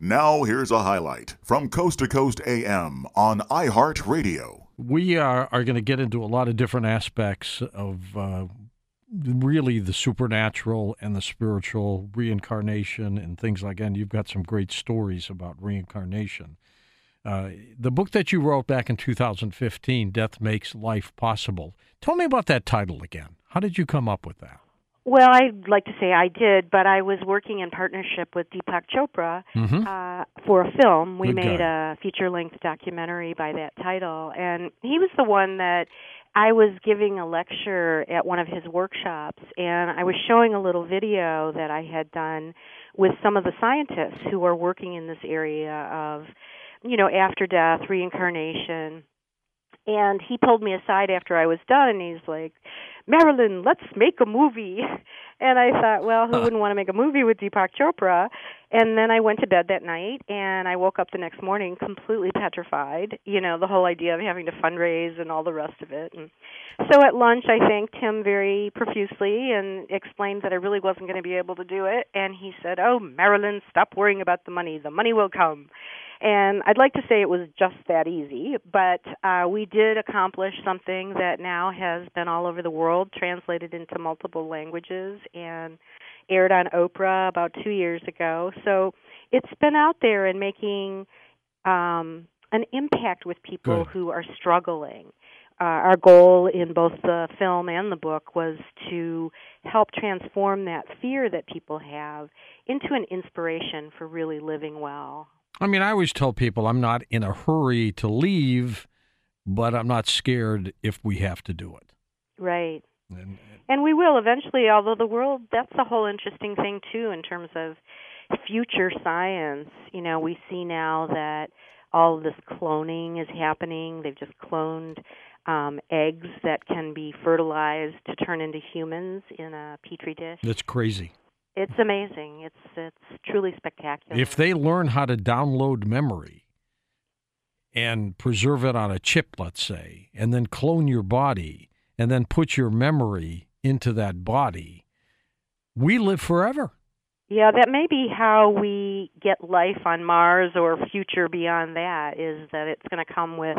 Now, here's a highlight from Coast to Coast AM on iHeartRadio. We are, are going to get into a lot of different aspects of uh, really the supernatural and the spiritual reincarnation and things like that. And you've got some great stories about reincarnation. Uh, the book that you wrote back in 2015, Death Makes Life Possible. Tell me about that title again. How did you come up with that? Well, I'd like to say I did, but I was working in partnership with Deepak Chopra Mhm. uh, for a film. We Good made guy. a feature-length documentary by that title, and he was the one that I was giving a lecture at one of his workshops, and I was showing a little video that I had done with some of the scientists who are working in this area of, you know, after death, reincarnation. And he pulled me aside after I was done, and he's like, Marilyn, let's make a movie. And I thought, well, who wouldn't want to make a movie with Deepak Chopra? And then I went to bed that night and I woke up the next morning completely petrified. You know, the whole idea of having to fundraise and all the rest of it. And so at lunch I thanked him very profusely and explained that I really wasn't going to be able to do it. And he said, Oh, Marilyn, stop worrying about the money. The money will come. And I'd like to say it was just that easy, but uh, we did accomplish something that now has been all over the world, translated into multiple languages, and aired on Oprah about two years ago. So it's been out there and making um, an impact with people Good. who are struggling. Uh, our goal in both the film and the book was to help transform that fear that people have into an inspiration for really living well. I mean, I always tell people I'm not in a hurry to leave, but I'm not scared if we have to do it. Right. And, And we will eventually, although the world, that's a whole interesting thing too in terms of future science. You know, we see now that all this cloning is happening. They've just cloned um, eggs that can be fertilized to turn into humans in a petri dish. that's crazy. It's amazing. It's it's truly spectacular. If they learn how to download memory and preserve it on a chip, let's say, and then clone your body and then put your memory into that body, we live forever. Yeah, that may be how we get life on Mars or future beyond that is that it's going to come with,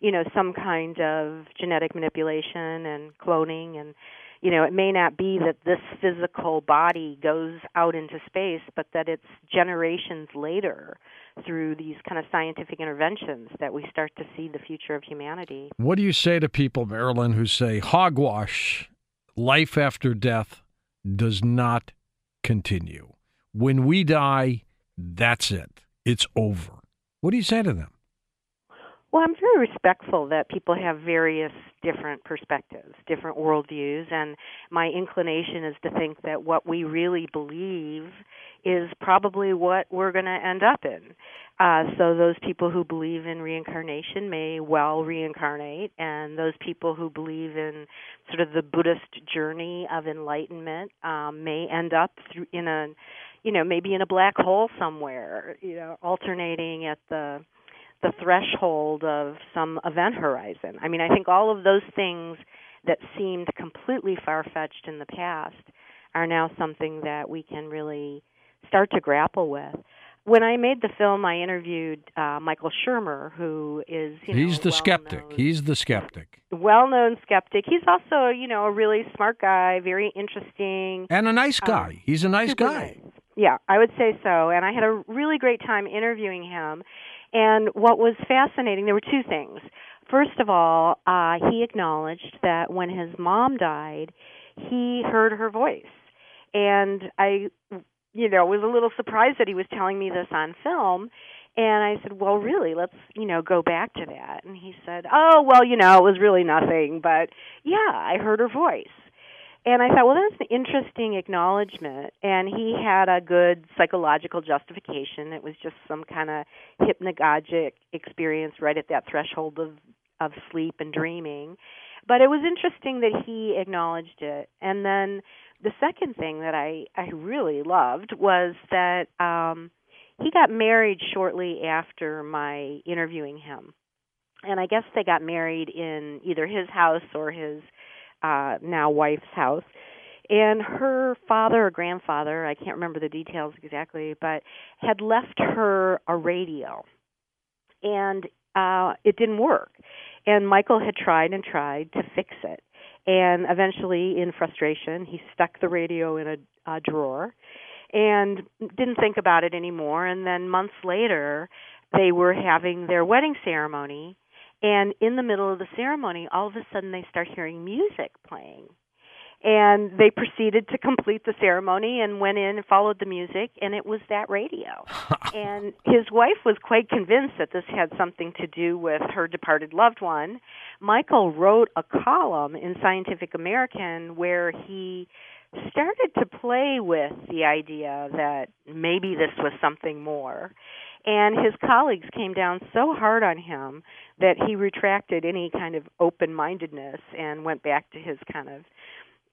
you know, some kind of genetic manipulation and cloning and you know, it may not be that this physical body goes out into space, but that it's generations later through these kind of scientific interventions that we start to see the future of humanity. What do you say to people, Marilyn, who say hogwash, life after death does not continue? When we die, that's it. It's over. What do you say to them? Well, I'm very respectful that people have various different perspectives, different worldviews, and my inclination is to think that what we really believe is probably what we're going to end up in. Uh, so those people who believe in reincarnation may well reincarnate, and those people who believe in sort of the Buddhist journey of enlightenment um, may end up through in a, you know, maybe in a black hole somewhere, you know, alternating at the the threshold of some event horizon. I mean, I think all of those things that seemed completely far fetched in the past are now something that we can really start to grapple with. When I made the film, I interviewed uh, Michael Shermer, who is you know, He's the skeptic. He's the skeptic. well-known skeptic. He's also you know a really smart guy, very interesting. And a nice Um, guy. He's a nice guy. nice. Yeah, I would say so. And I had a really great time interviewing him. And what was fascinating, there were two things. First of all, uh, he acknowledged that when his mom died, he heard her voice. And I, you know, was a little surprised that he was telling me this on film. And I said, "Well, really, let's, you know, go back to that." And he said, "Oh, well, you know, it was really nothing, but yeah, I heard her voice." And I thought, well, that's an interesting acknowledgement. And he had a good psychological justification. It was just some kind of hypnagogic experience right at that threshold of of sleep and dreaming. But it was interesting that he acknowledged it. And then the second thing that I I really loved was that um he got married shortly after my interviewing him. And I guess they got married in either his house or his uh now wife's house. And her father or grandfather, I can't remember the details exactly, but had left her a radio. And uh it didn't work. And Michael had tried and tried to fix it. And eventually, in frustration, he stuck the radio in a, a drawer and didn't think about it anymore. And then months later, they were having their wedding ceremony. And in the middle of the ceremony, all of a sudden, they start hearing music playing and they proceeded to complete the ceremony and went in and followed the music and it was that radio. And his wife was quite convinced that this had something to do with her departed loved one. Michael wrote a column in scientific american where he started to play with the idea that maybe this was something more. And his colleagues came down so hard on him that he retracted any kind of open mindedness and went back to his kind of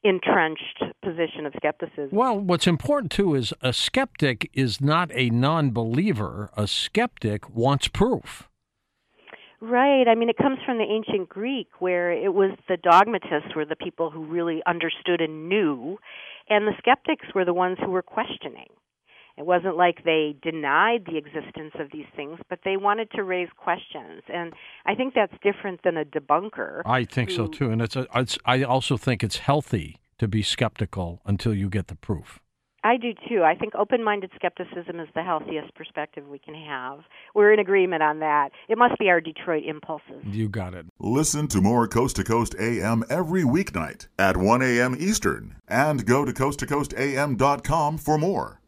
entrenched position of skepticism. Well, what's important too is a skeptic is not a non believer. A skeptic wants proof. Right. I mean, it comes from the ancient Greek where it was the dogmatists were the people who really understood and knew, and the skeptics were the ones who were questioning. It wasn't like they denied the existence of these things, but they wanted to raise questions, and I think that's different than a debunker. I think who, so mm. too, and it's, a, it's I also think it's healthy to be skeptical until you get the proof. I do too. I think open minded skepticism is the healthiest perspective we can have. We're in agreement on that. It must be our Detroit impulses. You got it. Listen to more Coast to Coast AM every weeknight at 1 a.m. Eastern and go to coasttocoastam.com for more.